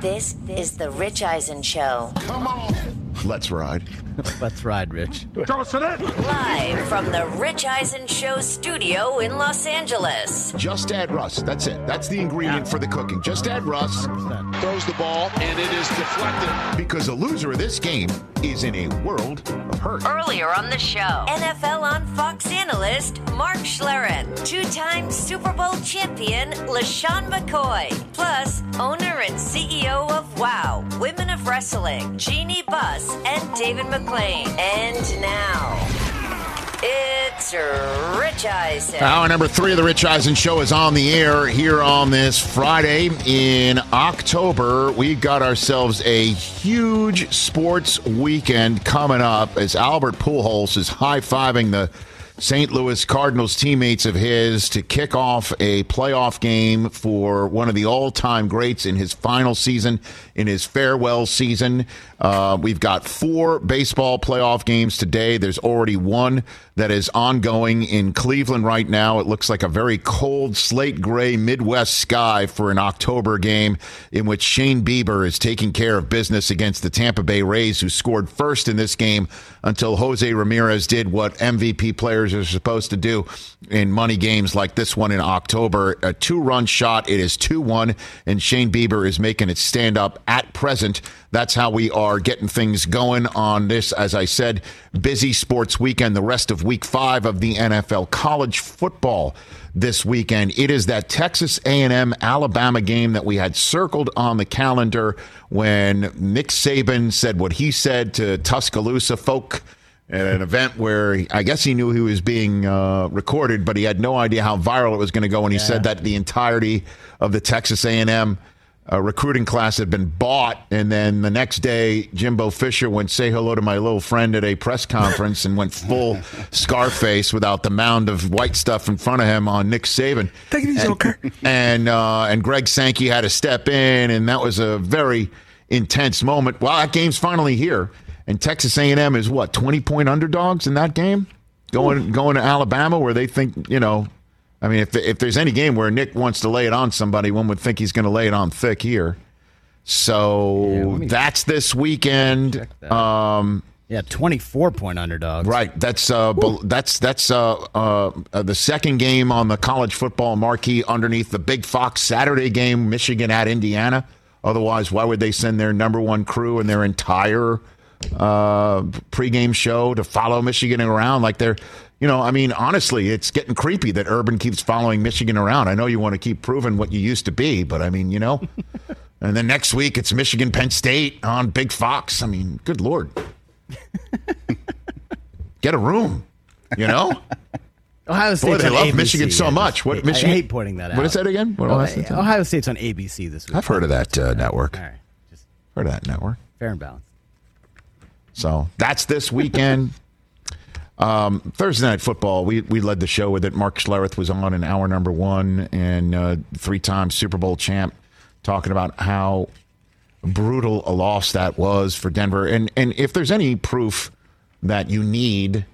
This is the Rich Eisen Show. Come on. Let's ride. Let's ride, Rich. Live from the Rich Eisen Show studio in Los Angeles. Just add Russ. That's it. That's the ingredient for the cooking. Just add Russ. Throws the ball, and it is deflected. Because the loser of this game is in a world of hurt. Earlier on the show, NFL on Fox analyst Mark Schlereth, two time Super Bowl champion LeSean McCoy, plus owner and CEO of WOW, Women of Wrestling, Jeanie Buss, and David McLane. And now, it's Rich Eisen. Hour number three of the Rich Eisen Show is on the air here on this Friday in October. We got ourselves a huge sports weekend coming up as Albert Pujols is high fiving the St. Louis Cardinals teammates of his to kick off a playoff game for one of the all time greats in his final season, in his farewell season. Uh, we've got four baseball playoff games today. There's already one that is ongoing in Cleveland right now. It looks like a very cold, slate gray Midwest sky for an October game in which Shane Bieber is taking care of business against the Tampa Bay Rays, who scored first in this game until Jose Ramirez did what MVP players are supposed to do in money games like this one in October. A two run shot. It is 2 1, and Shane Bieber is making it stand up at present. That's how we are getting things going on this, as I said, busy sports weekend, the rest of week five of the NFL college football this weekend. It is that Texas A&M Alabama game that we had circled on the calendar when Nick Saban said what he said to Tuscaloosa folk at an event where I guess he knew he was being uh, recorded, but he had no idea how viral it was going to go. And he yeah. said that the entirety of the Texas A&M uh, recruiting class had been bought, and then the next day, Jimbo Fisher went say hello to my little friend at a press conference and went full Scarface without the mound of white stuff in front of him on Nick Saban. Take it easy, and, okay. And uh, and Greg Sankey had to step in, and that was a very intense moment. Well, that game's finally here. And Texas A&M is what twenty point underdogs in that game, going going to Alabama where they think you know. I mean, if if there's any game where Nick wants to lay it on somebody, one would think he's going to lay it on thick here. So yeah, that's this weekend. Um, yeah, twenty-four point underdogs. Right. That's uh, that's that's uh, uh, uh, the second game on the college football marquee underneath the Big Fox Saturday game, Michigan at Indiana. Otherwise, why would they send their number one crew and their entire uh, pregame show to follow Michigan around like they're, you know, I mean, honestly, it's getting creepy that Urban keeps following Michigan around. I know you want to keep proving what you used to be, but I mean, you know, and then next week it's Michigan Penn State on Big Fox. I mean, good lord, get a room, you know. Ohio State. Boy, they love ABC, Michigan so yeah, much. What I, Michigan? I hate pointing that out. What is that again? What oh, Ohio State's on ABC this week. I've heard of that uh, network. All right, just heard of that network. Fair and balanced. So that's this weekend. Um, Thursday night football, we, we led the show with it. Mark Schlereth was on in hour number one and uh, three time Super Bowl champ talking about how brutal a loss that was for Denver. And, and if there's any proof that you need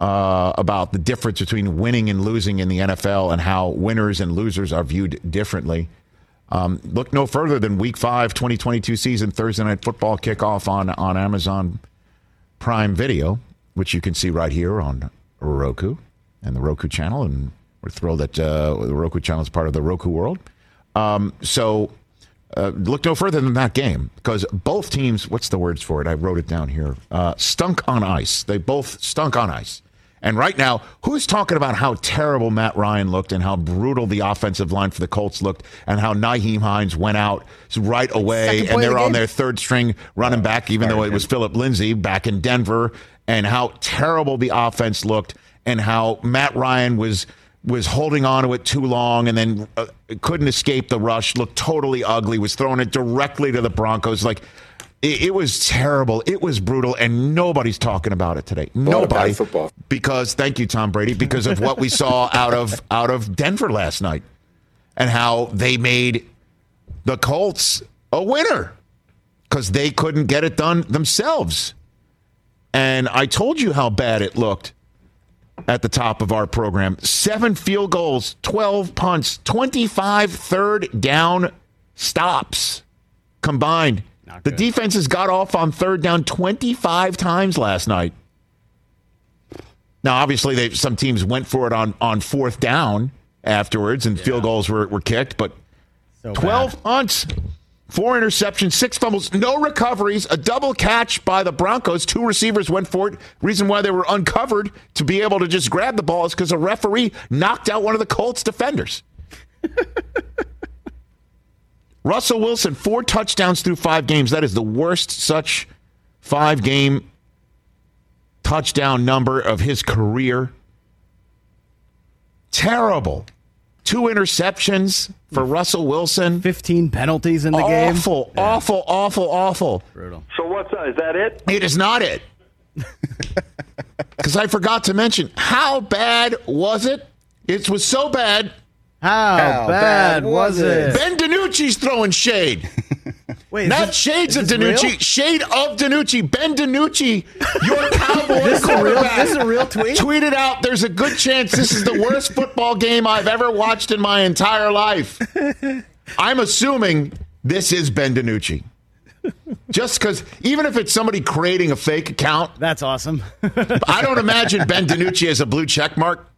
uh, about the difference between winning and losing in the NFL and how winners and losers are viewed differently, um, look no further than Week Five, 2022 season Thursday night football kickoff on on Amazon Prime Video, which you can see right here on Roku and the Roku channel, and we're thrilled that uh, the Roku channel is part of the Roku world. Um, so uh, look no further than that game because both teams, what's the words for it? I wrote it down here. Uh, stunk on ice. They both stunk on ice. And right now, who's talking about how terrible Matt Ryan looked and how brutal the offensive line for the Colts looked and how Nyheim Hines went out right away and they're the on game? their third string running back, even though it was Philip Lindsay back in Denver, and how terrible the offense looked and how Matt Ryan was was holding on to it too long and then uh, couldn't escape the rush, looked totally ugly, was throwing it directly to the Broncos. Like it, it was terrible. It was brutal, and nobody's talking about it today. Nobody. football. Because thank you, Tom Brady, because of what we saw out of out of Denver last night, and how they made the Colts a winner because they couldn't get it done themselves. And I told you how bad it looked at the top of our program. Seven field goals, 12 punts, 25 third down stops combined. Not The good. defenses got off on third down 25 times last night. Now, obviously, they, some teams went for it on, on fourth down afterwards, and field goals were, were kicked, but So 12 bad. punts, four interceptions, six fumbles, no recoveries, a double catch by the Broncos. Two receivers went for it. Reason why they were uncovered to be able to just grab the ball is because a referee knocked out one of the Colts defenders. Russell Wilson, four touchdowns through five games. That is the worst such five game touchdown number of his career. Terrible. Two interceptions for Russell Wilson. 15 penalties in the game. Awful, awful, awful, awful. Brutal. So what's that? Is that it? It is not it. Because I forgot to mention, how bad was it? It was so bad. How, How bad, bad was was it? Ben DiNucci's throwing shade. Wait, Not this- shades of this real? Shade of DiNucci. Ben DiNucci, your cowboy This is a real, quarterback, this is a real tweet? tweeted out, "There's a good chance this is the worst football game I've ever watched in my entire life." I'm assuming this is Ben DiNucci. Just because, even if it's somebody creating a fake account, That's awesome. I don't imagine Ben DiNucci has a blue check mark.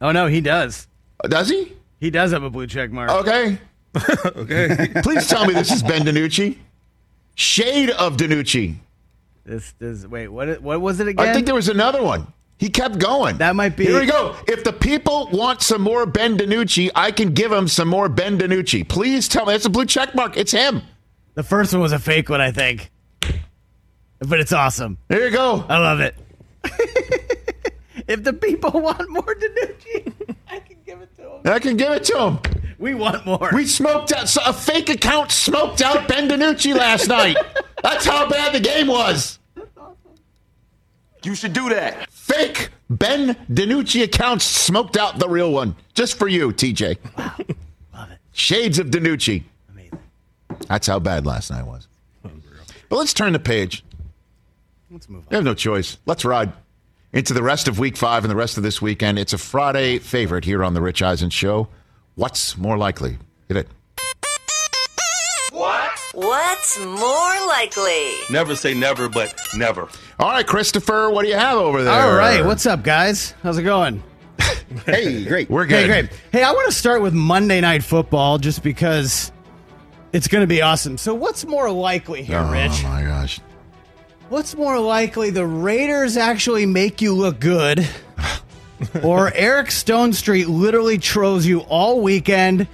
oh, no, he does. Does he? He does have a blue check mark. Okay. okay. Please tell me this is Ben DiNucci. Shade of DiNucci. This, this, wait, what, what was it again? I think there was another one. He kept going. That might be- Here we go. If the people want some more Ben DiNucci, I can give them some more Ben DiNucci. Please tell me. That's a blue check mark. It's him. the first one was a fake one, I think. But it's awesome. There you go. I love it. if the people want more DiNucci, I can give it to them. I can give it to him. We want more. We smoked out, a fake account smoked out Ben DiNucci last night. That's how bad the game was. You should do that. Fake Ben DiNucci accounts smoked out the real one. Just for you, TJ. Wow, love it. Shades of DiNucci. Amazing. That's how bad last night was. But let's turn the page. Let's move We have no choice. Let's ride into the rest of week five and the rest of this weekend. It's a Friday favorite here on the Rich Eisen Show. What's more likely? Hit it. What? What's more likely? Never say never, but never. All right, Christopher, what do you have over there? All right, what's up, guys? How's it going? Hey, great. We're good. Hey, good. great. Hey, I want to start with Monday Night Football just because it's going to be awesome. So, what's more likely here, Oh Rich? Oh, my gosh. What's more likely, the Raiders actually make you look good, or Eric Stonestreet literally trolls you all weekend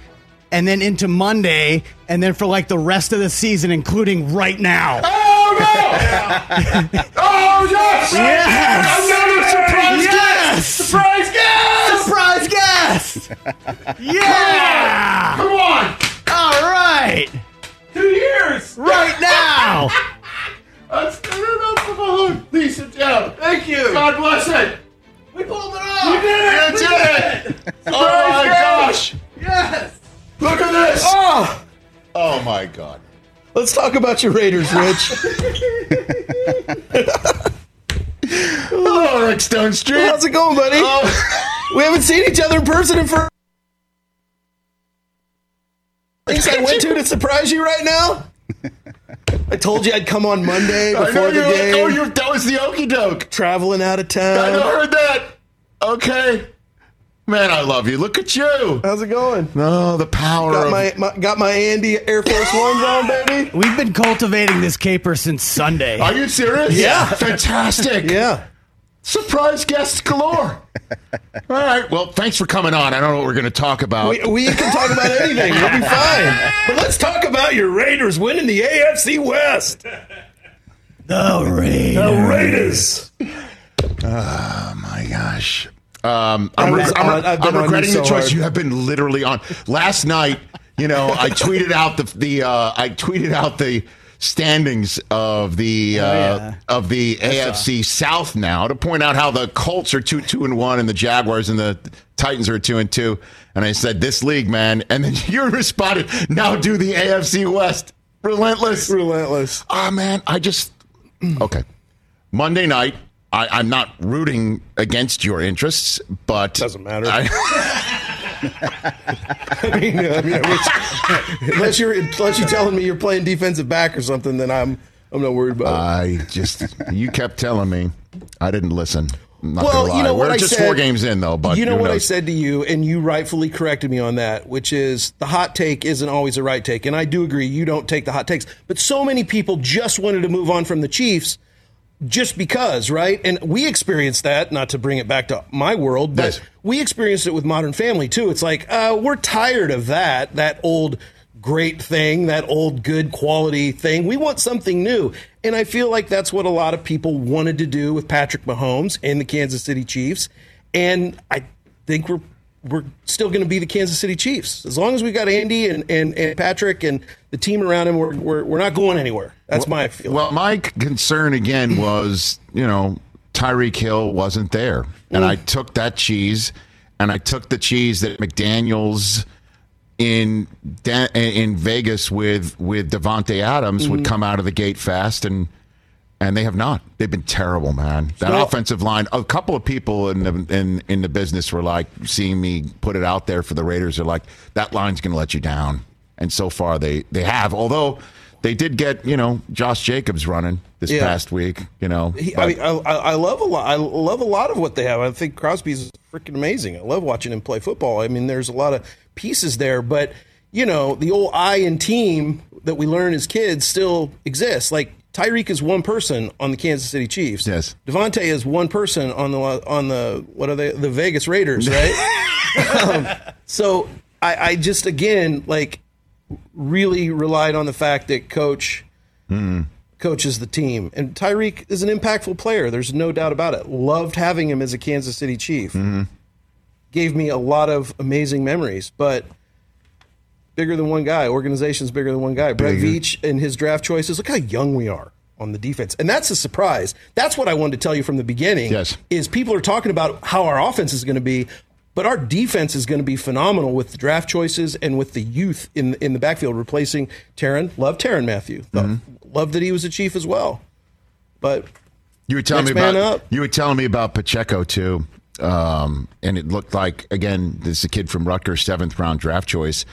and then into Monday, and then for like the rest of the season, including right now? Oh no! oh yes! Yes! Another surprise guest! Surprise guest! Surprise guest! yeah! Come on! All right! Two years! Right now! That's good enough for Mahone. Please sit down. Thank you. God bless it. We pulled it off! You did it! You did it! Oh my gosh! Yes! Look at this! Oh, Oh my god. let's talk about your Raiders, Rich. Hello, Rick Stonestreet. How's it going, buddy? Oh, We haven't seen each other in person in for. Things I went to to surprise you right now. I told you I'd come on Monday I know before the you're like, game. oh, you're, that was the okey doke. traveling out of town. I know, town. heard that. Okay. Man, I love you. Look at you. How's it going? Oh, the power Got of my, my got my Andy Air Force Ones on, baby. We've been cultivating this caper since Sunday. Are you serious? Yeah. Fantastic. Yeah. Surprise guests galore. All right. Well, thanks for coming on. I don't know what we're going to talk about. We, we can talk about anything. We'll be fine. But let's talk about your Raiders winning the AFC West. the Raiders. The Raiders. oh my gosh. Um, I'm, I re- was I'm, on- I've been I'm regretting so the choice. hard. You have been literally on. Last night, you know, I tweeted out the the uh, I tweeted out the standings of the uh, yeah. of the AFC South now to point out how the Colts are two two and one and the Jaguars and the Titans are two and two. And I said this league, man. And then you responded, now do the AFC West. Relentless. Relentless. Ah, man, I just okay. Monday night, I, I'm not rooting against your interests, but Doesn't matter. I, Uh, I mean, I mean, which- unless you're unless you're telling me you're playing defensive back or something, then I'm I'm not worried about it. I just you kept telling me, I didn't listen. Not Well, you know what We're I just said- four games in though, but you know who what I said to you, and you rightfully corrected me on that, which is the hot take isn't always a right take, and I do agree you don't take the hot takes, but so many people just wanted to move on from the Chiefs just because, right? And we experienced that. Not to bring it back to my world, but we experienced it with Modern Family too. It's like uh, we're tired of that, that old great thing, that old good quality thing. We want something new. And I feel like that's what a lot of people wanted to do with Patrick Mahomes and the Kansas City Chiefs. And I think we're we're still going to be the Kansas City Chiefs. As long as we got Andy and, and, and Patrick and the team around him, we're, we're, we're not going anywhere. That's my feeling. Well, my concern again was, you know, Tyreek Hill wasn't there. And I took that cheese and I took the cheese that McDaniels in in Vegas with with Davante Adams would mhm. come out of the gate fast and and they have not. They've been terrible, man. That So- offensive line. A couple of people in the in in the business were like seeing me put it out there for the Raiders. Are like that line's going to let you down, and so far they they have. Although they did get you know Josh Jacobs running this Yeah. past week. You know, He, I mean, I, I love a lot. I love a lot of what they have. I think Crosby's freaking amazing. I love watching him play football. I mean, there's a lot of pieces there, but you know, the old I and team that we learn as kids still exists. Like Tyreek is one person on the Kansas City Chiefs. Yes. Davante is one person on the on the what are they? The Vegas Raiders, right? um, so I, I just again like really relied on the fact that coach hmm. coaches the team. And Tyreek is an impactful player. There's no doubt about it. Loved having him as a Kansas City Chief. Mm-hmm. Gave me a lot of amazing memories, but bigger than one guy. Organization's bigger than one guy. Brett Veach and his draft choices. Look how young we are on the defense. And that's a surprise. That's what I wanted to tell you from the beginning. Yes. Is people are talking about how our offense is going to be, but our defense is going to be phenomenal with the draft choices and with the youth in in the backfield replacing Tyrann. Love Tyrann Mathieu. Love, love that he was a chief as well. But You were telling me about up. you were telling me about Pacheco too, um, and it looked like again this is a kid from Rutgers, seventh round draft choice,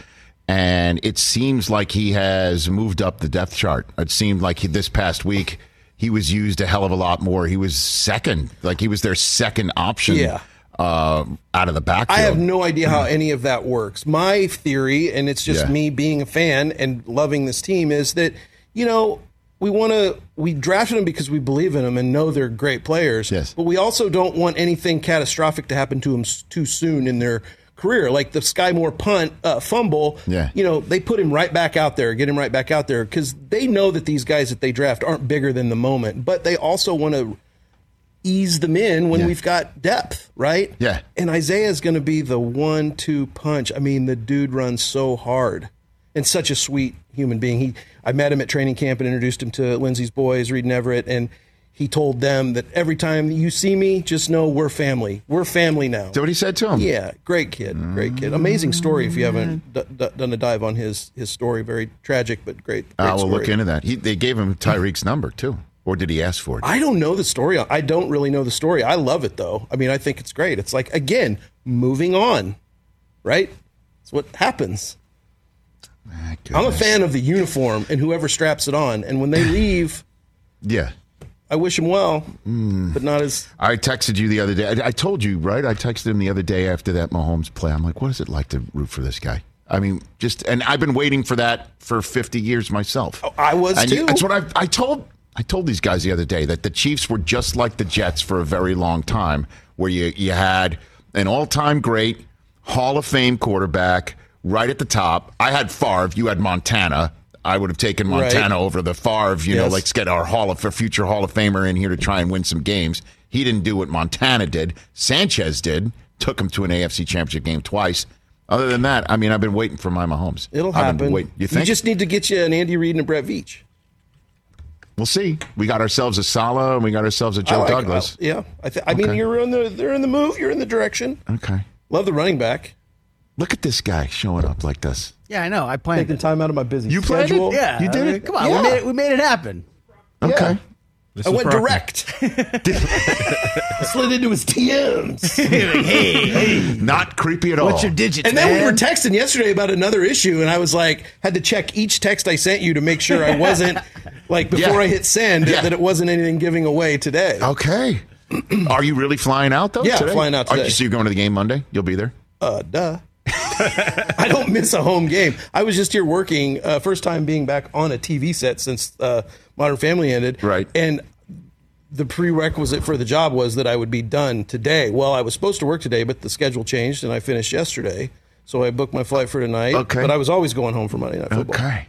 and it seems like he has moved up the depth chart. It seemed like he, this past week he was used a hell of a lot more. He was second, like he was their second option. Yeah. Uh, out of the backfield. I have no idea how any of that works. My theory, and it's just Yeah. me being a fan and loving this team, is that you know we want to we drafted them because we believe in them and know they're great players. Yes. but we also don't want anything catastrophic to happen to them too soon in their career, like the Sky Moore punt uh, fumble. Yeah. you know they put him right back out there, get him right back out there because they know that these guys that they draft aren't bigger than the moment, but they also want to ease them in when Yeah. we've got depth, right? Yeah. And Isiah is going to be the one-two punch. I mean, the dude runs so hard and such a sweet human being. He, I met him at training camp and introduced him to Lindsay's boys, Reed and Everett, and he told them that every time you see me, just know we're family. We're family now. Is that what he said to him? Yeah, great kid, great kid. Amazing story. If you haven't mm. d- d- done a dive on his his story, very tragic but great. great ah, I will story. look into that. He, they gave him Tyreek's number too, or did he ask for it? I don't know the story. I don't really know the story. I love it though. I mean, I think it's great. It's like again, moving on, right? It's what happens. I'm a fan of the uniform and whoever straps it on. And when they leave, Yeah. I wish him well, Hmm. but not as. I texted you the other day. I, I told you, right? I texted him the other day after that Mahomes play. I'm like, what is it like to root for this guy? I mean, just and I've been waiting for that for 50 years myself. Oh, I was and you- too. That's what I, I told. I told these guys the other day that the Chiefs were just like the Jets for a very long time, where you you had an all time great Hall of Fame quarterback right at the top. I had Favre. You had Montana. I would have taken Right. Montana over the Favre. You know, let's get our Hall of future Hall of Famer in here to try and win some games. He didn't do what Montana did. Sanchez did. Took him to an AFC Championship game twice. Other than that, I mean, I've been waiting for my Mahomes. It'll I've been happen. waiting. You think? just need to get you an Andy Reid and a Brett Veach. We'll see. We got ourselves a Salah and we got ourselves a Joe like- Douglas. uh, yeah, I, th- I mean, you're in the. They're in the move. You're in the direction. Okay. Love the running back. Look at this guy showing up like this. Yeah, I know. I planned Taking it. time out of my busy You planned it? schedule. Yeah, You did I mean, it? Come on, Yeah. we, made it, we made it happen. Okay. This I went Brockman. direct. Slid into his DMs. hey, hey, Not creepy at all. what's your digits, And then man? we were texting yesterday about another issue, and I was like, had to check each text I sent you to make sure I wasn't like before Yeah. I hit send Yeah. that it wasn't anything giving away today. Okay. Are you really flying out though? Yeah, today? flying out Are you, today. so you're going to the game Monday? You'll be there. Uh, duh. I don't miss a home game. I was just here working, uh, first time being back on a TV set since uh, Modern Family ended. Right. And the prerequisite for the job was that I would be done today. Well, I was supposed to work today, but the schedule changed and I finished yesterday. So I booked my flight for tonight. Okay. But I was always going home for Monday Night Football. Okay.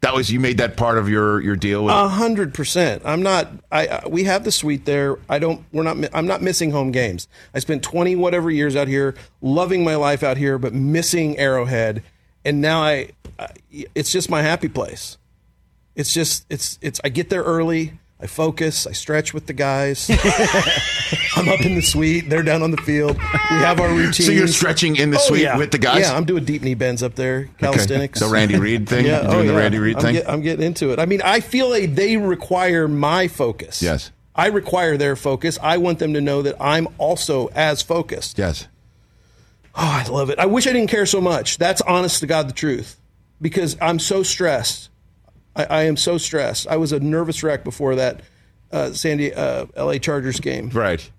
That was you made that part of your your deal with. A hundred percent. I'm not. I, I we have the suite there. I don't. We're not. I'm not missing home games. I spent twenty whatever years out here, loving my life out here, but missing Arrowhead, and now I. I it's just my happy place. It's just. It's. It's. I get there early. I focus. I stretch with the guys. I'm up in the suite. They're down on the field. We have our routine. so you're stretching in the Oh, suite yeah. with the guys. Yeah, I'm doing deep knee bends up there, Okay. calisthenics. The Randy Reed thing. Yeah, You're oh, doing the. Randy Reed I'm thing. get- I'm getting into it. I mean, I feel like they require my focus. Yes. I require their focus. I want them to know that I'm also as focused. yes. Oh, I love it. I wish I didn't care so much. That's honest to God the truth. Because I'm so stressed. I, I am so stressed. I was a nervous wreck before that uh, Sandy uh, LA Chargers game. Right.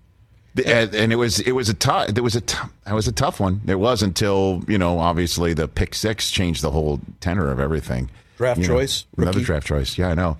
And, and it was it was a tough it was a it was a tough one. It was until you know obviously the pick six changed the whole tenor of everything. Draft You know, choice, another draft choice. Yeah, I know.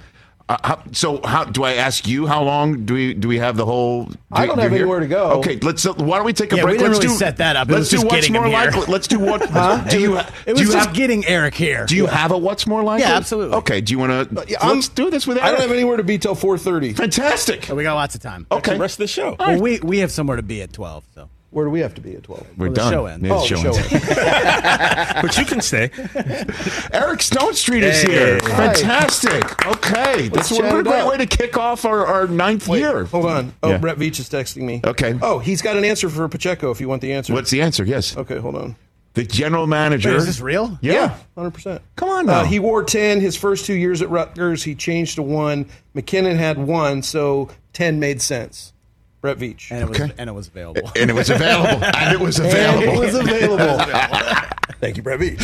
Uh, how, so how do I ask you? How long do we do we have the whole? Do, I don't do have you hear- anywhere to go. Okay, let's. uh, Why don't we take a Yeah, break? we didn't let's really do, set that up. Let's do just what's more likely. Let's do what? Do you? It do was you just have? getting Eric here. Do you have a what's more likely? Yeah, absolutely. Okay. Do you want to? Yeah, I'm- let's do this with Eric. I don't have anywhere to be till 4:30. Fantastic. Oh, we got lots of time. Okay. The rest of the show. Well, we we have somewhere to be at twelve. So Where do we have to be at 12? We're Well, the done. show ends. Yeah, Oh, the the show show ends. ends. But you can stay. Eric Stonestreet is Hey. here. Hi. Fantastic. Okay. That's chat what, what a great out. way to kick off our, our ninth Wait, year. Hold on. Oh, Yeah. Brett Veach is texting me. Okay. Oh, he's got an answer for Pacheco if you want the answer. What's the answer? Yes. Okay, hold on. The general manager. Wait, is this real? Yeah. hundred percent. Come on now. Uh, he wore ten his first two years at Rutgers. He changed to one. McKinnon had one, so ten made sense. Brett Veach. and it was Okay. and it was available. And it was available. and it was And available. it was available. Thank you, Brett Veach.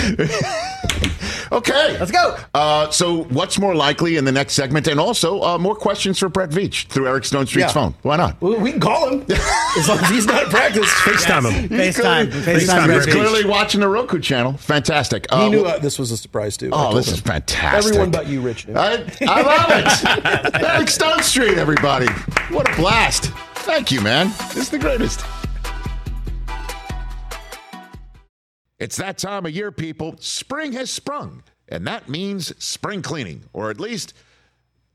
okay. Let's go. Uh, so, what's more likely in the next segment? And also, uh, more questions for Brett Veach through Eric Stonestreet's Yeah. phone. Why not? Well, we can call him as long as he's not at practice. FaceTime him. FaceTime. He's FaceTime. FaceTime He's clearly watching the Roku channel. Fantastic. He Uh, knew well- uh, this was a surprise too. Oh, this him. is fantastic. Everyone but you, Rich. Knew. I, I love it. Eric Stonestreet, everybody. What a blast. Thank you, man. This is the greatest. It's that time of year, people. Spring has sprung, and that means spring cleaning, or at least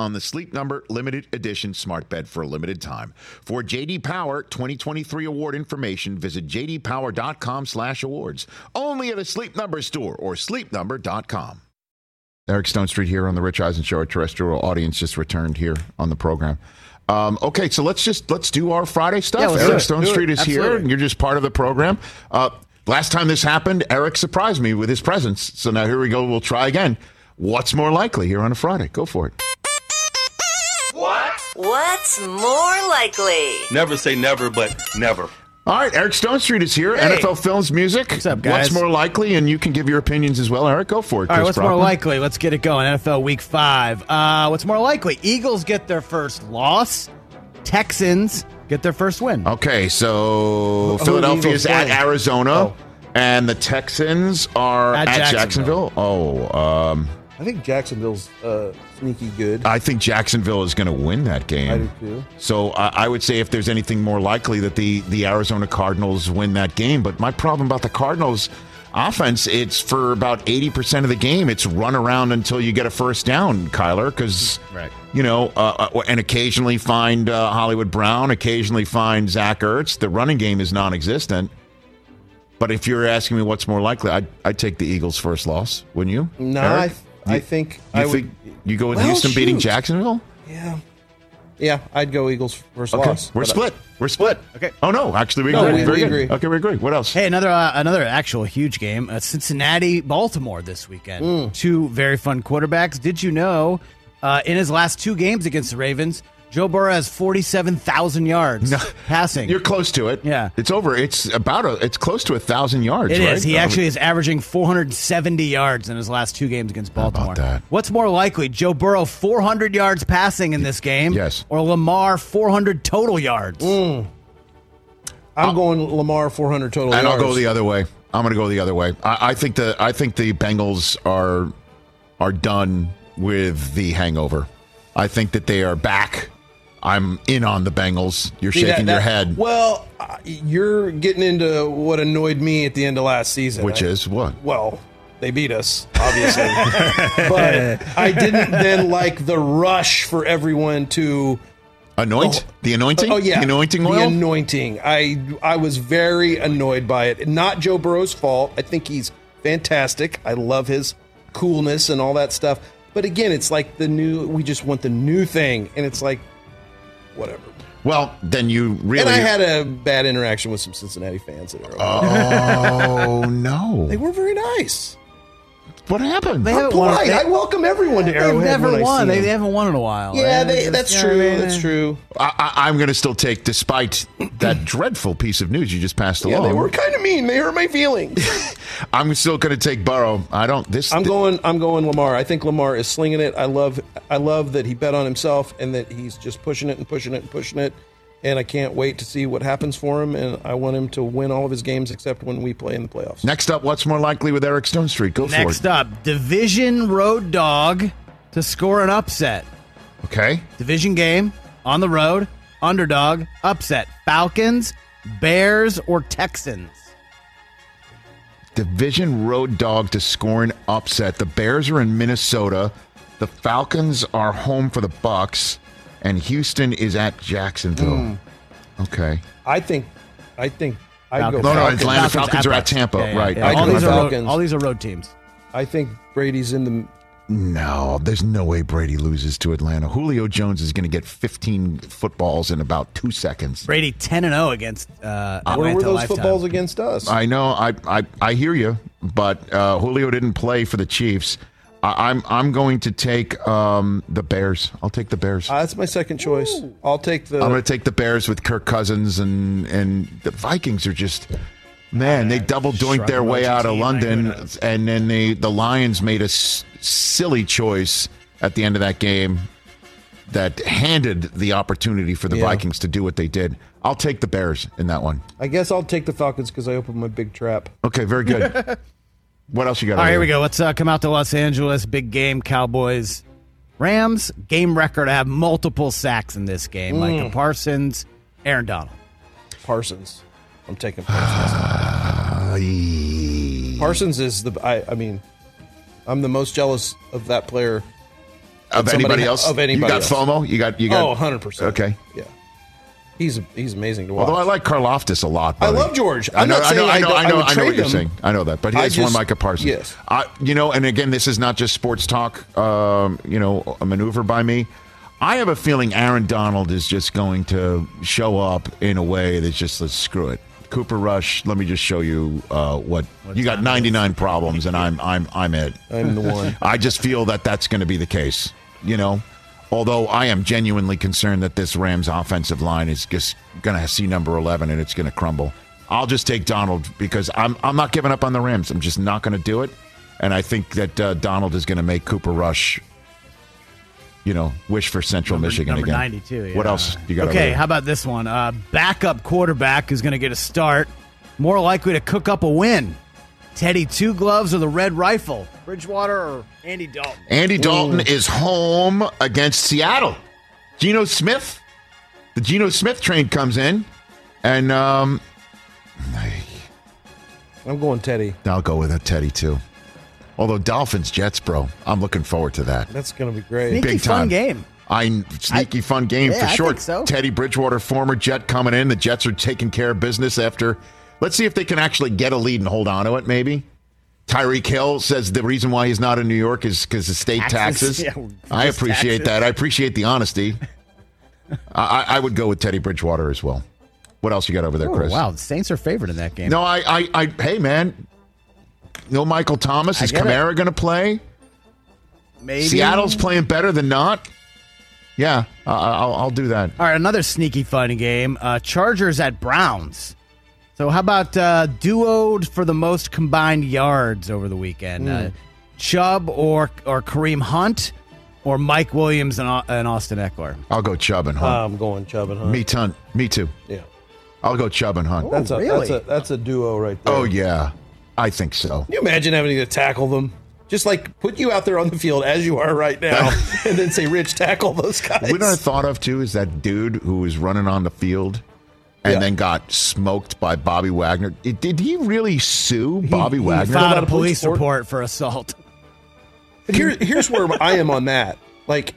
on the Sleep Number limited edition smart bed for a limited time. For JD Power 2023 award information, visit jdpower.com/awards. Only at a Sleep Number store or sleepnumber.com. Eric Stonestreet here on the Rich Eisen Show. Our terrestrial audience just returned here on the program. Um, okay, so let's just let's do our Friday stuff. Yeah, Eric. Stonestreet is here, and you're just part of the program. Uh, last time this happened, Eric surprised me with his presence. So now here we go. We'll try again. What's more likely here on a Friday? Go for it. What's more likely? Never say never, but never. All right, Eric Stonestreet is here. Hey. NFL Films Music. What's up, guys? What's more likely? And you can give your opinions as well, Eric. Go for it. All right, Chris what's more likely? Let's get it going. NFL Week Five. Uh, what's more likely? Eagles get their first loss. Texans get their first win. Okay, so Philadelphia is at? Arizona, Oh. and the Texans are At at, Jacksonville. Jacksonville. Oh, um, I think Jacksonville's uh, sneaky good. I think Jacksonville is going to win that game. I do too. So I, I would say if there's anything more likely that the the Arizona Cardinals win that game. But my problem about the Cardinals offense, it's for about eighty percent of the game, it's run around until you get a first down, Kyler, because Right. you know, uh, uh, and occasionally find uh, Hollywood Brown, occasionally find Zach Ertz. The running game is non-existent. But if you're asking me what's more likely, I'd, I'd take the Eagles' first loss, wouldn't you? No, Eric? I You- think You I would. think you go with Well, Houston beating. Jacksonville? Yeah, yeah, I'd go Eagles first Okay, loss. we're but- split. We're split. Okay. Oh no, actually we No, agree. we- we agree. Okay, we agree. What else? Hey, another uh, another actual huge game. Uh, Cincinnati, Baltimore this weekend. Mm. Two very fun quarterbacks. Did you know? Uh, in his last two games against the Ravens, Joe Burrow has forty-seven thousand yards passing. You're close to it. Yeah. it's over. It's about a. It's close to a thousand yards. It is. right? He Um, actually is averaging 470 yards in his last two games against about Baltimore. that? What's more likely, Joe Burrow 400 yards passing in this game, Yes. or Lamar 400 total yards? I'm going Lamar 400 total. and I'll yards. go the other way. I'm going to go the other way. I, I think the I think the Bengals are are done with the hangover. I think that they are back. I'm in on the Bengals. You're See, shaking that- your that- head, Well, uh, you're getting into what annoyed me at the end of last season, which I- is what? well, they beat us, obviously. but I didn't then like the rush for everyone to. Anoint the anointing. Oh yeah, the anointing oil. The anointing. I I was very annoyed by it. Not Joe Burrow's fault. I think he's fantastic. I love his coolness and all that stuff. But again, it's like the new. We just want the new thing, and it's like, whatever. well, then you really. And I had a bad interaction with some Cincinnati fans at oh no! They were very nice. What happened? They I'm polite. They, I welcome everyone to they've never won. They, they haven't won in a while. Yeah, They just- that's you know what true. I mean? That's true. I, I, I'm going to still take, despite that dreadful piece of news you just passed along. Yeah, they were kind of mean. They hurt my feelings. I'm still going to take Burrow. I don't. This. I'm going. I'm going Lamar. I think Lamar is slinging it. I love. I love that he bet on himself and that he's just pushing it and pushing it and pushing it. And I can't wait to see what happens for him. And I want him to win all of his games except when we play in the playoffs. Next up, what's more likely with Eric Stonestreet? Go Next for it. Next up, division road dog to score an upset. Okay. Division game on the road, underdog, upset. Falcons, Bears, or Texans? Division road dog to score an upset. The Bears are in Minnesota. The Falcons are home for the Bucks, and Houston is at Jacksonville. Okay. I think, I think I'd go. No, no, Falcons. Atlanta Falcons are at Tampa, Yeah, yeah, right. yeah. I All these, are road, Falcons. all these are road teams. I think Brady's in the. No, there's no way Brady loses to Atlanta. Julio Jones is going to get 15 footballs in about two seconds. Brady ten and zero against uh, Where Atlanta were those lifetime. footballs against us? I know, I, I, I hear you, but uh, Julio didn't play for the Chiefs. I, I'm, I'm going to take um, the Bears. I'll take the Bears. Uh, that's my second choice. I'll take the. I'm going to take the Bears with Kirk Cousins and and the Vikings are just man, they double doinked their way out of London, like, who knows? and then they the Lions made a s- silly choice at the end of that game that handed the opportunity for the Yeah. Vikings to do what they did. I'll take the Bears in that one. I guess I'll take the Falcons because I opened my big trap. Okay, very good. what else you got? All right, here we go. Let's uh, come out to Los Angeles. Big game, Cowboys, Rams. Game record. I have multiple sacks in this game. Mm. Micah Parsons, Aaron Donald. Parsons. I'm taking Parsons. Parsons is the. I, I mean, I'm the most jealous of that player. of anybody else? of anybody you got else. FOMO? You got you got Oh, 100 percent. Okay. Yeah. He's he's amazing to watch. Although I like Karlaftis a lot. I love George. I I'm know, not I know, I I know, I I know, would I know trade what you're him. saying. I know that, but I he's one Micah Parsons. yes. I, you know, and again, this is not just sports talk. Um, you know, a maneuver by me. I have a feeling Aaron Donald is just going to show up in a way that's just let's screw it. Cooper Rush, let me just show you uh, what, you got. Ninety nine problems, and I'm I'm I'm it. I'm the one. I just feel that that's going to be the case. You know, although I am genuinely concerned that this Rams offensive line is just going to see number eleven and it's going to crumble. I'll just take Donald because I'm I'm not giving up on the Rams. I'm just not going to do it, and I think that uh, Donald is going to make Cooper Rush. You know, wish for Central Number- Michigan number again. 92. yeah. What else you got? Okay, how about this one? Uh, backup quarterback is going to get a start. More likely to cook up a win. Teddy Two Gloves or the Red Rifle? Bridgewater or Andy Dalton? Andy Dalton is home against Seattle. Geno Smith, the Geno Smith train comes in, and um, I'm going Teddy. I'll go with a Teddy too. Although Dolphins Jets, bro, I'm looking forward to that. That's going to be great. Sneaky Big fun time game. I sneaky fun game Yeah, for I sure. think so. Teddy Bridgewater, former Jet, coming in. The Jets are taking care of business after. Let's see if they can actually get a lead and hold on to it. Maybe. Tyreek Hill says the reason why he's not in New York is because of state Taxes. taxes. Yeah, I appreciate taxes. that. I appreciate the honesty. I, I would go with Teddy Bridgewater as well. What else you got over there, Oh, Chris? wow, the Saints are favored in that game. No, I, I, I, hey man, no Michael Thomas. Is. Kamara going to play? Maybe. Seattle's playing better than not. Yeah, I'll, I'll do that. All right, another sneaky fun game. Uh, Chargers at Browns. So how about uh, duoed for the most combined yards over the weekend? Hmm. Uh, Chubb or or Kareem Hunt or Mike Williams and, Au- and Austin Ekeler? I'll go Chubb and Hunt. I'm going Chubb and Hunt. me, ton, me too. Yeah. I'll go Chubb and Hunt. That's a, really? that's a that's a duo right there. oh yeah, I think so. Can you imagine having to tackle them? Just like put you out there on the field as you are right now, and then say, "Rich, tackle those guys." What I thought of too is that dude who was running on the field and Yeah. then got smoked by Bobby Wagner. Did- Did he really sue Bobby he Wagner? filed Filed a a police police report? report for assault. Here, here's where I am on that. Like,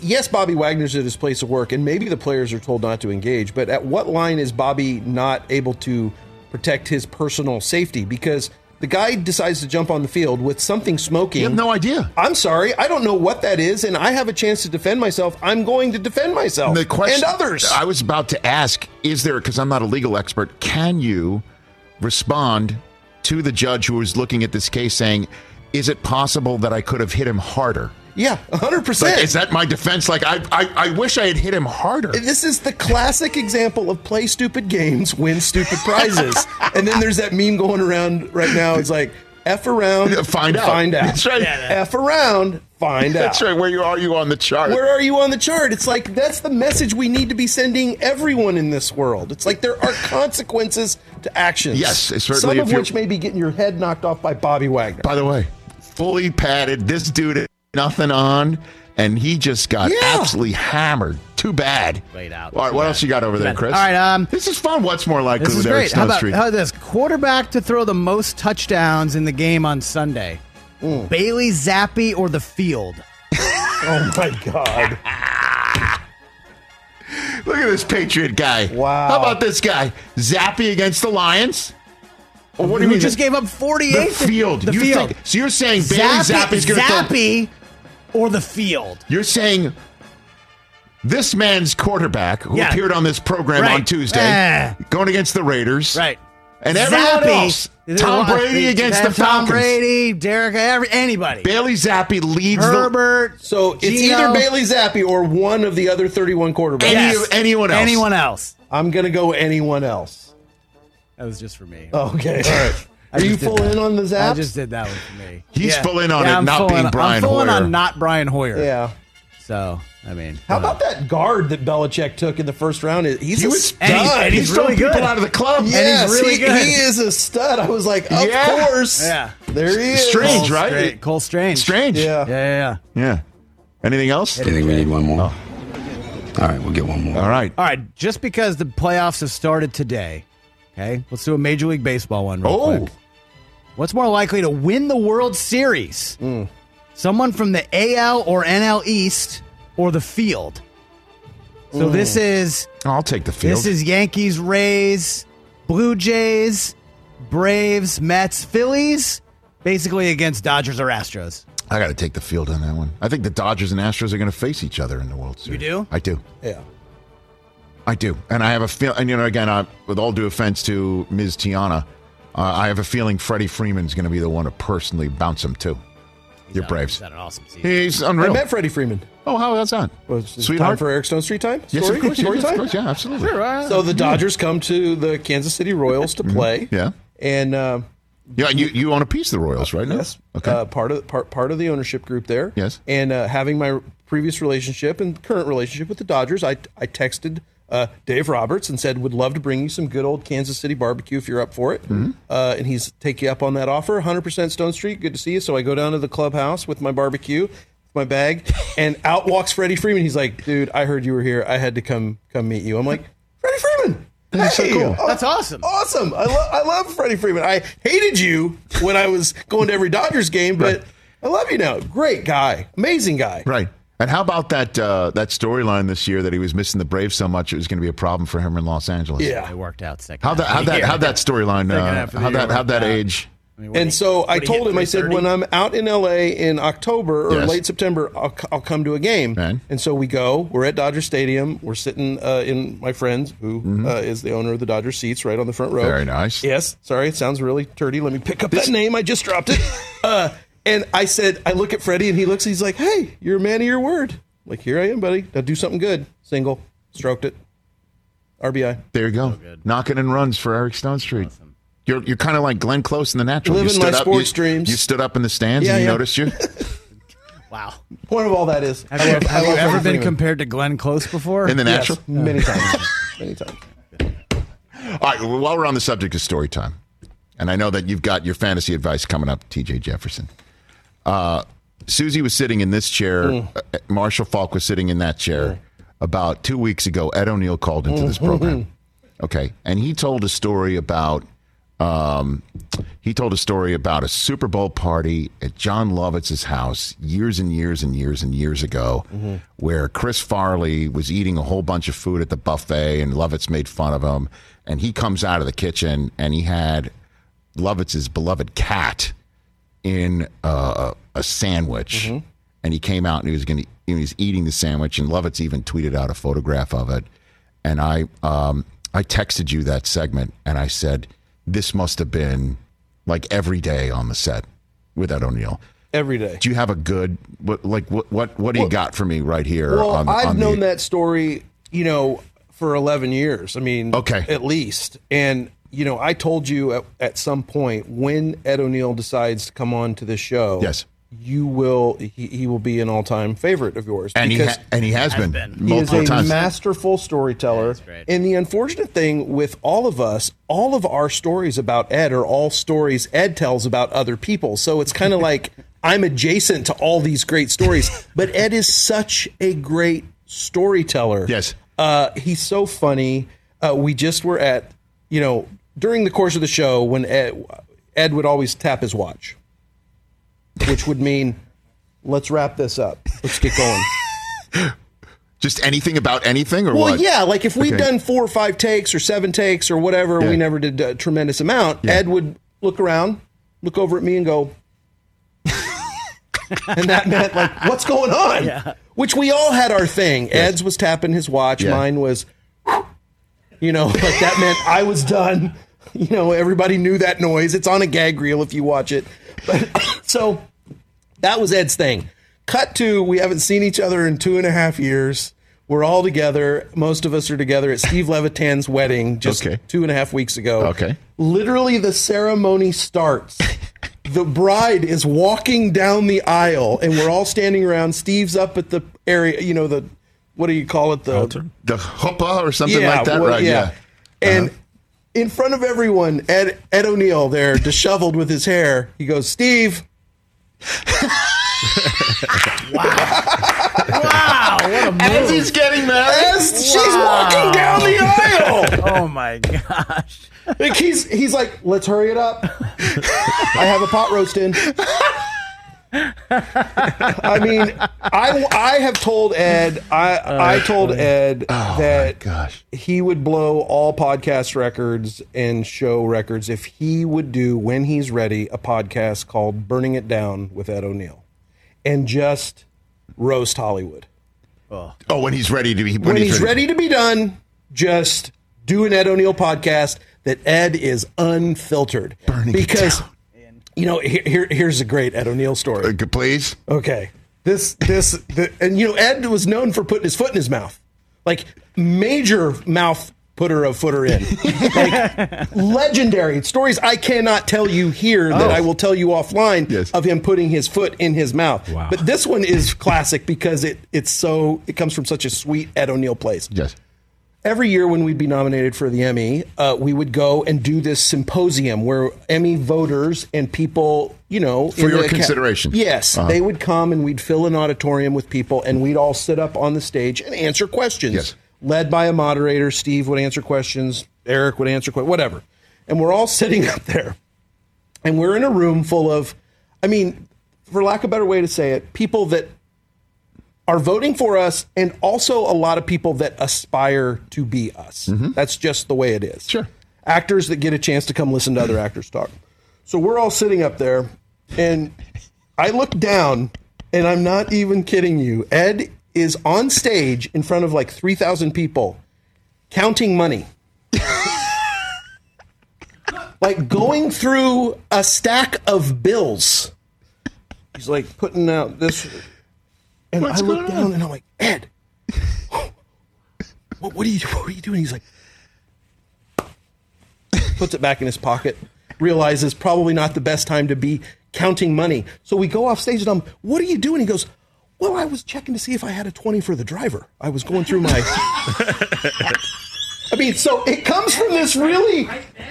yes, Bobby Wagner's at his place of work, and maybe the players are told not to engage. But at what line is Bobby not able to protect his personal safety? Because the guy decides to jump on the field with something smoking. You have no idea. I'm sorry, I don't know what that is, and I have a chance to defend myself. I'm going to defend myself The question and others. I was about to ask: Is there? Because I'm not a legal expert. Can you respond to the judge who was looking at this case, saying, "Is it possible that I could have hit him harder?" Yeah, 100. Like, percent is that my defense? Like, I, I, I wish I had hit him harder. This is the classic example of play stupid games, win stupid prizes. and then there's that meme going around right now. It's like F around, Find out. find out. That's right. F around, find out. That's right. Where you are you on the chart? Where are you on the chart? It's like that's the message we need to be sending everyone in this world. It's like there are consequences to actions. Yes, certainly Some of which may be getting your head knocked off by Bobby Wagner. By the way, fully padded. This dude had nothing on, and he just got Yeah. absolutely hammered. Too bad. Laid out. All right, what else you got over there. Chris? All right, um, this is fun. What's more likely This is with Eric great. How about, how about this? Quarterback to throw the most touchdowns in the game on Sunday. Bailey Zappe or the field? oh my God. Look at this Patriot guy. Wow. How about this guy? Zappe against the Lions? Or what do you mean? just gave up 48? the field. The you field. Think, so you're saying Bailey Zappe, Zappe's going to throw Zappe or the field? You're saying this man's quarterback, who Yeah. appeared on this program Right. on Tuesday, Eh. going against the Raiders, Right. And everyone Zappe. else, Tom Brady against the Tom Falcons. Brady, Derek, every, anybody. Bailey Zappe leads Herbert. So it's Geno. either Bailey Zappe or one of the other 31 quarterbacks. the any, Yes. anyone else. Anyone else? I'm going to go anyone else. That was just for me. Okay. All right. I Are you full that. in on the I just did that one for me. He's full in on it I'm not being in- Brian I'm full in Hoyer. on not Brian Hoyer. Yeah. So I mean, How uh, about that guard that Belichick took in the first round? He's He a was- stud. and he's, and he's, He's really good. people out of the club. yes, really he, good. he is a stud. I was like, of Yeah. course. Yeah. There he is. Strange, Cole right? Stra- Cole Strange. Strange. Yeah. Yeah, yeah, yeah. Yeah. Anything else? Do you think we need one more? All right, we'll get one more. All right. All right, just because the playoffs have started today, okay, let's do a Major League Baseball one real Oh. quick. What's more likely to win the World Series? Hmm. Someone from the AL or NL East or the field? So hmm. this is I'll take the field. this is Yankees, Rays, Blue Jays, Braves, Mets, Phillies, basically against Dodgers or Astros. I got to take the field on that one. I think the Dodgers and Astros are going to face each other in the World Series. You do? I do. Yeah. I do. And I have a feel. And you know, again, I, with all due offense to Ms. Tiana, uh, I have a feeling Freddie Freeman's going to be the one to personally bounce him too. Your Braves. He's had an awesome season. He's I met Freddie Freeman. oh, how was that? Was it Sweetheart. time for Eric Stonestreet time? yes, Story? of course. Story yes, time? of course. Yeah, absolutely. So the Dodgers come to the Kansas City Royals to play. Yeah. And uh, Yeah, you you own a piece of the Royals, right? Now? yes, Okay. uh, part of part part of the ownership group there. Yes. And uh, having my previous relationship and current relationship with the Dodgers, I I texted uh, Dave Roberts and said would love to bring you some good old Kansas City barbecue if you're up for it. Mm-hmm. Uh, and he's take you up on that offer. 100% Stonestreet. Good to see you. So I go down to the clubhouse with my barbecue. My bag and out walks Freddie Freeman. He's like, "Dude, I heard you were here. I had to come come meet you." I'm like, "Freddie Freeman, That's so cool. oh, That's awesome. Awesome. I love I love Freddie Freeman. I hated you when I was going to every Dodgers game, but Right. I love you now. Great guy. Amazing guy. Right. And how about that uh, that storyline this year that he was missing the Braves so much it was going to be a problem for him in Los Angeles? Yeah. It worked out second. How that how that how that storyline Second uh, half of the how that how that age? I mean, And did he- so I told him, I said, when I'm out in LA in October or Yes. late September, I'll, I'll come to a game. Right. And so we go. We're at Dodger Stadium. We're sitting uh, in my friend, who uh, is the owner of the Dodger seats, right on the front row. Mm-hmm. Very nice. Yes. Sorry, it sounds really turdy. Let me pick up that name. I just dropped it. uh, and I said, I look at Freddie, and he looks. He's like, "Hey, you're a man of your word." I'm like, here I am, buddy. Now do something good. Single, stroked it. RBI. There you go. Knocking and runs for Eric Stonestreet. You're you're kind of like Glenn Close in the natural. Living you my stood up, sports you, dreams. You stood up in the stands Yeah, and he yeah. noticed you. Wow. Point of all that is, Have you, love- have you ever been compared to Glenn Close before? In the Yes, natural. many times, many times. All right. Well, while we're on the subject of story time, and I know that you've got your fantasy advice coming up, T.J. Jefferson. Uh, Susie was sitting in this chair. Mm. Marshall Faulk was sitting in that chair about two weeks ago. Ed O'Neill called into this program. Okay, and he told a story about. Um, he told a story about a Super Bowl party at Jon Lovitz's house years and years and years and years ago, where Chris Farley was eating a whole bunch of food at the buffet, and Lovitz made fun of him. And he comes out of the kitchen, and he had Lovitz's beloved cat in uh, a sandwich, and he came out and he was going to he was eating the sandwich, and Lovitz even tweeted out a photograph of it, and I um, I texted you that segment, and I said this must have been like every day on the set with Ed O'Neill. Every day. Do you have a good what like what what what do you got for me right here? Well, on, I've on known the, that story, you know, for 11 years. I mean, Okay. at least. And, you know, I told you at, at some point when Ed O'Neill decides to come on to this show, Yes. you will, he, he will be an all time favorite of yours. and he ha- and he has, been, been. he is a times. masterful storyteller. great. And the unfortunate thing with all of us, all of our stories about Ed are all stories Ed tells about other people. So it's kind of like I'm adjacent to all these great stories. But Ed is such a great storyteller. Yes. Uh, he's so funny. Uh, we just were at, you know, during the course of the show when Ed, Ed would always tap his watch, which would mean, let's wrap this up. Let's get going. Just anything about anything, or Well, what? yeah, like if we'd Okay. done four or five takes or seven takes or whatever, Yeah. we never did a tremendous amount. Yeah. Ed would look around, look over at me, and go, and that meant like, what's going on? Which we all had our thing. Ed's was tapping his watch. Yeah. Mine was, you know, like that meant I was done. You know, everybody knew that noise. It's on a gag reel if you watch it. But so that was Ed's thing. Cut to we haven't seen each other in two and a half years. We're all together. Most of us are together at Steve Levitan's wedding just Okay. two and a half weeks ago. Okay. Literally, the ceremony starts. the bride is walking down the aisle, and we're all standing around. Steve's up at the area, you know, the what do you call it? The the chuppah or something like that, well, right? Yeah. And Uh-huh. in front of everyone, Ed Ed O'Neill there, disheveled with his hair, he goes, Steve. Wow, wow, what a move. As he's getting married. As she's walking down the aisle. oh my gosh. Like he's he's like, let's hurry it up. I have a pot roast in. I mean, I I have told Ed, I uh, I told Ed oh that gosh. he would blow all podcast records and show records if he would do when he's ready a podcast called "Burning It Down" with Ed O'Neill, and just roast Hollywood. Oh, when he's ready to be. When, he's ready to be done, just do an Ed O'Neill podcast that Ed is unfiltered. Burning it because down. You know, here, here here's a great Ed O'Neill story. Uh, please. Okay. This this the, and you know Ed was known for putting his foot in his mouth. Like major mouth putter of footer in. like legendary stories I cannot tell you here that Oh. I will tell you offline Yes. of him putting his foot in his mouth. Wow. But this one is classic because it it's so it comes from such a sweet Ed O'Neill place Yes. Every year when we'd be nominated for the Emmy, uh, we would go and do this symposium where Emmy voters and people, you know, For your the ca- consideration. yes, Uh-huh. they would come and we'd fill an auditorium with people, and we'd all sit up on the stage and answer questions. Yes. Led by a moderator, Steve would answer questions, Eric would answer questions, whatever, and we're all sitting up there, and we're in a room full of, I mean, for lack of a better way to say it, people that are voting for us and also a lot of people that aspire to be us. That's just the way it is. Mm-hmm. Sure. Actors that get a chance to come listen to other actors talk. So we're all sitting up there and I look down and I'm not even kidding you. Ed is on stage in front of like 3,000 people counting money. like going through a stack of bills. He's like putting out this and What's I look down on? and I'm like, Ed, what, what are you what are you doing? He's like, puts it back in his pocket, realizes probably not the best time to be counting money. So we go off stage and I'm, what are you doing? He goes, Well, I was checking to see if I had a 20 for the driver. I was going through my I mean, so it comes from this really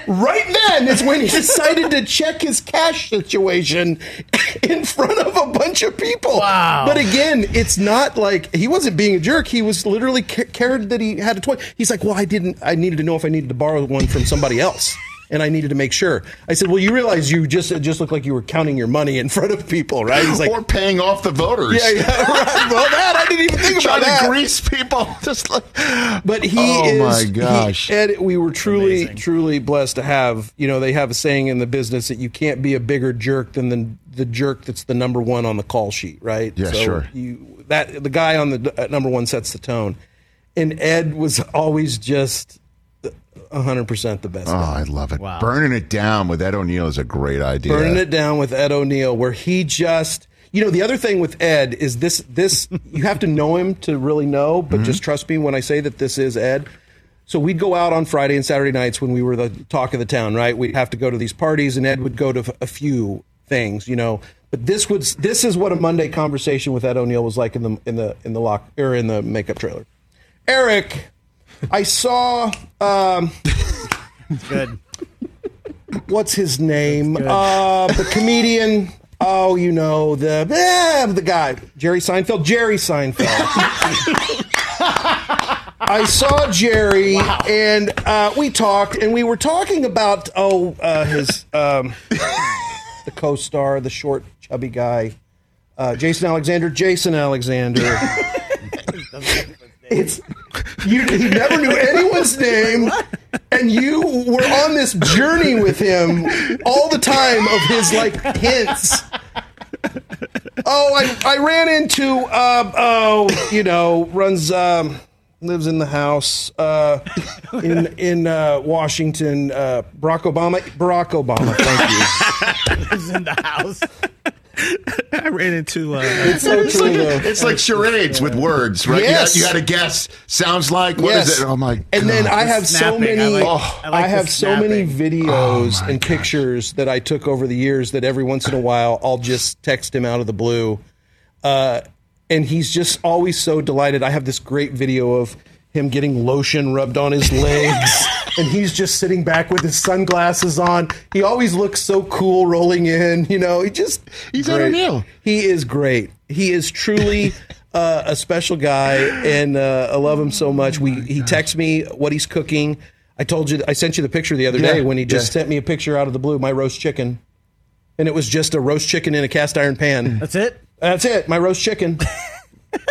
right then is when he decided to check his cash situation in front of a bunch of people. Wow. But again, it's not like he wasn't being a jerk. He was literally ca- cared that he had a toy. He's like, well, I didn't. I needed to know if I needed to borrow one from somebody else. And I needed to make sure. I said, "Well, you realize you just it just looked like you were counting your money in front of people, right?" He's like, or paying off the voters. "Yeah, yeah, right. Well, that I didn't even think Trying about that." to grease people. Just like, But he oh is. my he- gosh. Ed, we were truly, truly blessed to have. You know, they have a saying in the business that you can't be a bigger jerk than the the jerk that's the number one on the call sheet, right? Yeah, sure. You that the guy on the uh, number one sets the tone, and Ed was always just hundred percent the best. oh, guy. I love it. Burning it down with Ed O'Neill is a great idea. Burning it down with Ed O'Neill, where he just. You know, the other thing with Ed is this this you have to know him to really know, but mm-hmm. just trust me when I say that this is Ed. So we'd go out on Friday and Saturday nights when we were the talk of the town, right? We'd have to go to these parties and Ed would go to a few things, you know. But this would this is what a Monday conversation with Ed O'Neill was like in the in the in the lock or in the makeup trailer. Eric, I saw um Good. what's his name? Uh, the comedian. Oh, you know the eh, the guy Jerry Seinfeld. Jerry Seinfeld. I saw Jerry and uh, we talked, and we were talking about oh uh, his um, the co-star, the short chubby guy, uh, Jason Alexander. Jason Alexander. It's you. He never knew anyone's name, and you were on this journey with him all the time of his like hints. Oh, I, I ran into uh, oh you know runs um, lives in the house uh, in in uh, Washington. Uh, Barack Obama. Barack Obama. Thank you. Is in the house. I ran into. Uh, It's so It's like, it's like charades with words, right? Yes. You, had, you had to guess. Sounds like what is Yes. it? Oh my! God. And then I have so snapping. I many. like- oh, I I, like the have so many videos Oh, and gosh. pictures that I took over the years that every once in a while I'll just text him out of the blue, uh, and he's just always so delighted. I have this great video of him getting lotion rubbed on his legs. And he's just sitting back with his sunglasses on. He always looks so cool rolling in. You know, he just He's great. O'Neill. He is great. He is truly uh, a special guy, and uh, I love him so much. We he texts me what he's cooking. I told you, I sent you the picture the other day when he just yeah. sent me a picture out of the blue, my roast chicken, and it was just a roast chicken in a cast iron pan. That's it. That's it, my roast chicken.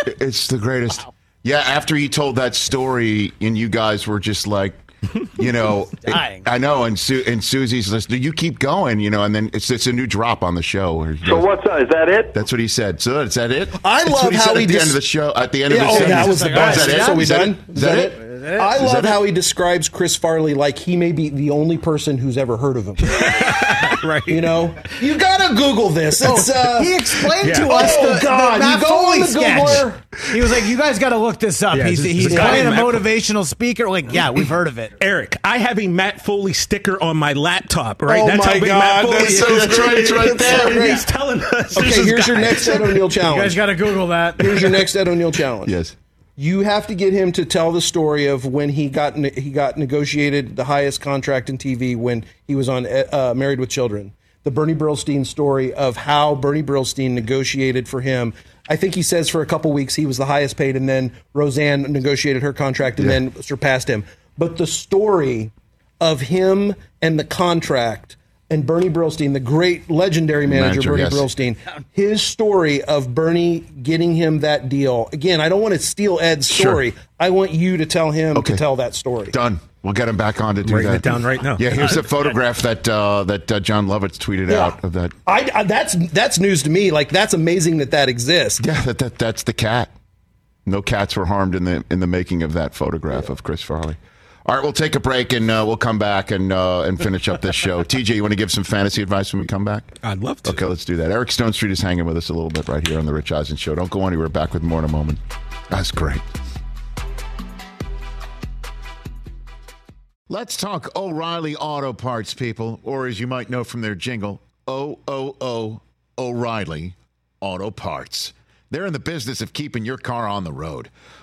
It's the greatest. Yeah, after he told that story, and you guys were just like, you know, it- Dying. I know, and Su- and Susie's listening. You keep going, you know, and then it's it's a new drop on the show. where So goes- what's that? Is that it? That's what he said. So is that it? I That's love what he how said he at the dis- end of the show. At the end Yeah, of the oh, sentence. that was the Is best. that it? So we Is that done? it? Is that it? I Is love that it? how he describes Chris Farley like he may be the only person who's ever heard of him. right. You know, you gotta Google this. It's uh, He explained Yeah. to us Oh, the, God, the Matt you go on Foley the sketch. Googler. He was like, "You guys got to look this up." Yeah, he's this- he's this guy playing a motivational speaker. Like, yeah, we've heard of it. Eric, I have a Matt Foley sticker on my laptop. Right, Oh that's my how big God, Matt Foley that's is. so That's right, it's right there. So Yeah. He's telling us. Okay, this is here's your next Ed O'Neill challenge. You guys got to Google that. Here's your next Ed O'Neill challenge. Yes. You have to get him to tell the story of when he got ne- he got negotiated the highest contract in TV when he was on uh, Married with Children. The Bernie Brillstein story of how Bernie Brillstein negotiated for him. I think he says for a couple weeks he was the highest paid, and then Roseanne negotiated her contract and then surpassed him. But the story of him and the contract and Bernie Brillstein, the great legendary manager, Manager, Bernie yes. Brillstein, his story of Bernie getting him that deal. Again, I don't want to steal Ed's Sure. story. I want you to tell him Okay. to tell that story. Done. We'll get him back on to do Writing that. it down right now. Yeah, here's a photograph that uh, that uh, Jon Lovitz tweeted Yeah. out of that. I, I- that's that's news to me. Like that's amazing that that exists. Yeah, that, that that's the cat. No cats were harmed in the in the making of that photograph of Chris Farley. All right, we'll take a break and uh, we'll come back and uh, and finish up this show. TJ, you want to give some fantasy advice when we come back? I'd love to. Okay, let's do that. Eric Stonestreet is hanging with us a little bit right here on the Rich Eisen Show. Don't go anywhere. Back with more in a moment. That's great. Let's talk O'Reilly Auto Parts, people, or as you might know from their jingle, O O O O'Reilly Auto Parts. They're in the business of keeping your car on the road.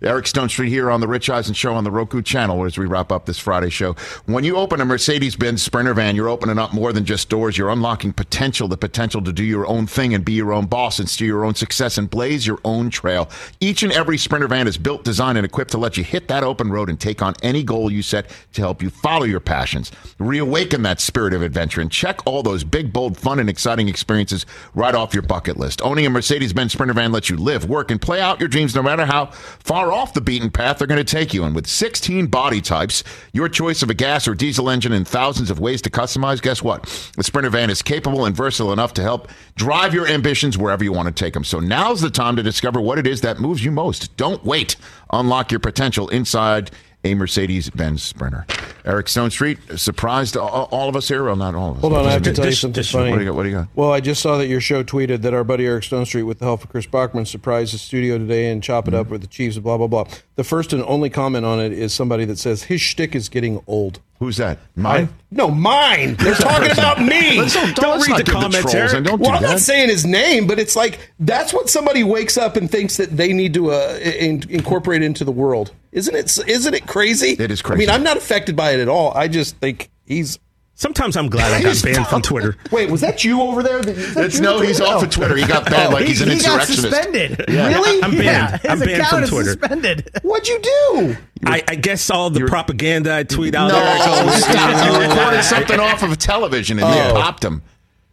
Eric Stonestreet here on the Rich Eisen Show on the Roku channel as we wrap up this Friday show. When you open a Mercedes Benz Sprinter van, you're opening up more than just doors. You're unlocking potential, the potential to do your own thing and be your own boss and steer your own success and blaze your own trail. Each and every Sprinter van is built, designed, and equipped to let you hit that open road and take on any goal you set to help you follow your passions. Reawaken that spirit of adventure and check all those big, bold, fun, and exciting experiences right off your bucket list. Owning a Mercedes Benz Sprinter van lets you live, work, and play out your dreams no matter how far off the beaten path they're going to take you. And with 16 body types, your choice of a gas or diesel engine, and thousands of ways to customize, guess what? The Sprinter van is capable and versatile enough to help drive your ambitions wherever you want to take them. So now's the time to discover what it is that moves you most. Don't wait. Unlock your potential inside a Mercedes Benz Sprinter. Eric Stonestreet surprised all, of us here. Well, not all of us. Hold on, I have to tell you something funny. What do you got? What do you got? Well, I just saw that your show tweeted that our buddy Eric Stonestreet, with the help of Chris Brockman, surprised the studio today and chop it Mm-hmm. up with the Chiefs. And blah blah blah. The first and only comment on it is somebody that says his shtick is getting old. Who's that? Mine? I- no, mine. They're talking about me. Let's don't- don't- let's give the trolls and don't do well, I'm not saying his name, but it's like that's what somebody wakes up and thinks that they need to uh, in, incorporate into the world. Isn't it? Isn't it crazy? It is crazy. I mean. I'm not affected by it at all. I just think he's. Sometimes I'm glad I got banned from. Twitter. Wait, was that you over there? It's no, he's off of Twitter. He got banned oh. like he's an he got insurrectionist. suspended. Yeah. Really? I'm banned. Yeah, his I'm banned account from is Twitter. suspended. What'd you do? I, I guess all the propaganda I tweet out. No, there, stop. You recorded something off of a television and they Oh. popped him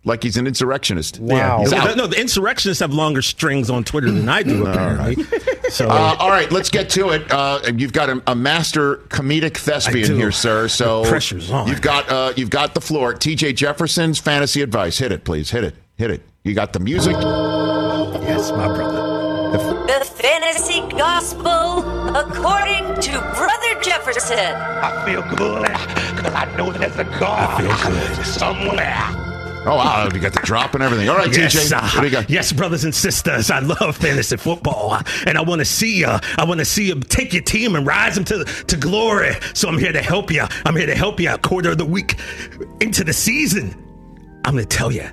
like he's an insurrectionist. Wow. He's No, no, the insurrectionists have longer strings on Twitter than I do, apparently. So Uh, all right, let's get to it. Uh, you've got a, a master comedic thespian here, sir. So The pressure's on. You've got uh, you've got the floor. T.J. Jefferson's fantasy advice. Hit it, please. Hit it. Hit it. You got the music. yes, my brother. The fantasy gospel according to Brother Jefferson. I feel good because I know there's a God I feel good. somewhere. Oh wow, you got the drop and everything. All right, Yes, T.J. uh, What do you got? yes, brothers and sisters, I love fantasy football, uh, and I want to see you. I want to see you take your team and rise them to to glory. So I'm here to help you. I'm here to help you. A quarter of the week into the season, I'm going to tell you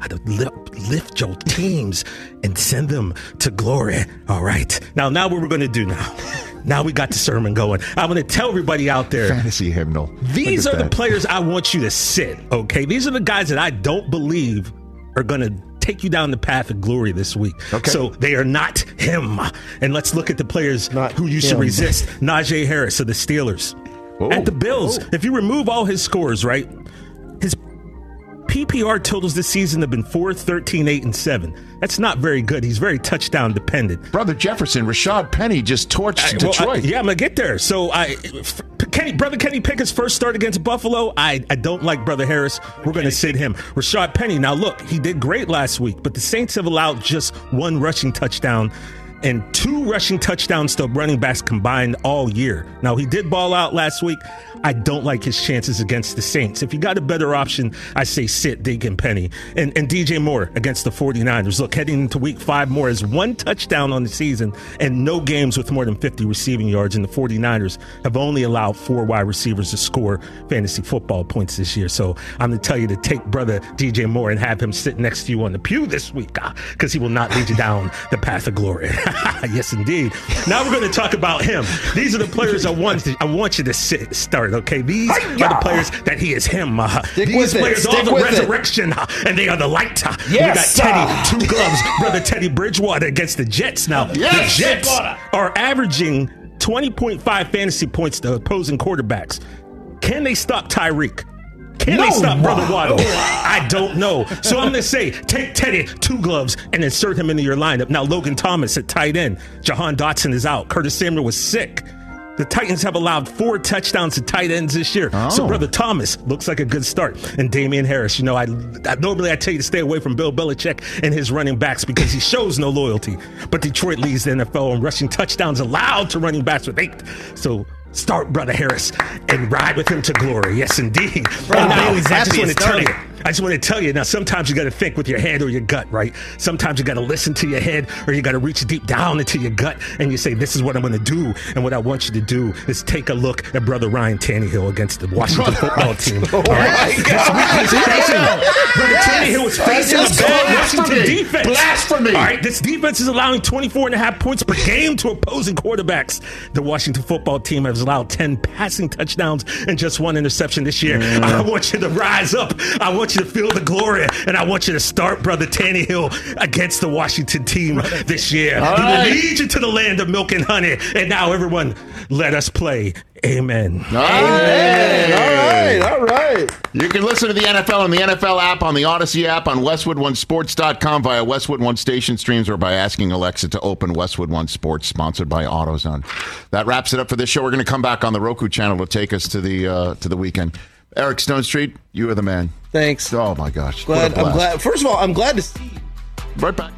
how to lift, lift your teams and send them to glory. All right. Now, now what we're going to do now? Now we got the sermon going. I'm going to tell everybody out there. Fantasy hymnal. These are at the players I want you to sit, okay? These are the guys that I don't believe are going to take you down the path of glory this week. Okay. So they are not him. And let's look at the players Not who you should resist. Najee Harris of the Steelers. Whoa. At the Bills, if you remove all his scores, right? His PPR totals this season have been 4, 13, 8, and 7. That's not very good. He's very touchdown dependent. Brother Jefferson, Rashaad Penny just torched Well, Detroit. I- yeah, I'm gonna get there. So I, f- Kenny, brother Kenny Pickett's first start against Buffalo. I, I don't like brother Harris. We're gonna sit him. Rashaad Penny. Now look, he did great last week, but the Saints have allowed just one rushing touchdown and two rushing touchdowns to running backs combined all year. Now he did ball out last week. I don't like his chances against the Saints. If you got a better option, I say sit Deacon Penny and, and DJ Moore against the 49ers. Look, heading into week five, Moore has one touchdown on the season and no games with more than 50 receiving yards. And the 49ers have only allowed four wide receivers to score fantasy football points this year. So I'm going to tell you to take brother DJ Moore and have him sit next to you on the pew this week ah, because he will not lead you down the path of glory. yes, indeed. Now we're going to talk about him. These are the players I want. I want you to sit, start. Okay, these are the players that he is him. Uh, Stick these with it. players Stick are the with it. resurrection, uh, and they are the light. Uh, Yes, we got sir. Teddy, two gloves, brother Teddy Bridgewater against the Jets. Now Yes. the Jets are averaging 20.5 fantasy points to opposing quarterbacks. Can they stop Tyreek? Can they stop Brother Waddle? I don't know. So I'm going to say take Teddy, two gloves, and insert him into your lineup. Now, Logan Thomas at tight end. Jahan Dotson is out. Curtis Samuel was sick. The Titans have allowed four touchdowns to tight ends this year. So, Oh. Brother Thomas looks like a good start. And Damien Harris, you know, I, I normally I tell you to stay away from Bill Belichick and his running backs because he shows no loyalty. But Detroit leads the NFL in rushing touchdowns allowed to running backs with eight. So start Brother Harris and ride with him to glory. Yes, indeed. Brother And now, Bailey I just Zappe want to tell you, starting. I just want to tell you now. Sometimes you got to think with your head or your gut, right? Sometimes you got to listen to your head, or you got to reach deep down into your gut, and you say, "This is what I'm going to do." And what I want you to do is take a look at brother Ryan Tannehill against the Washington football team. All right, This week he's facing- brother Tannehill is facing a bad Washington defense. Blasphemy. All right, this defense is allowing 24 and a half points per game to opposing quarterbacks. The Washington football team has allowed 10 passing touchdowns and just one interception this year. I want you to rise up. I want you to feel the glory, and I want you to start, brother Tannehill, against the Washington team this year. All he right. will lead you to the land of milk and honey. And now, everyone, let us play. Amen. All right. All right, all right. You can listen to the NFL on the NFL app, on the Audacy app, on WestwoodOneSports.com via Westwood One station streams, or by asking Alexa to open Westwood One Sports, sponsored by AutoZone. That wraps it up for this show. We're going to come back on the Roku channel to take us to the uh, to the weekend. Eric Stonestreet, you are the man. Thanks. Oh my gosh! Glad. I'm glad. First of all, I'm glad to see. you. Right back.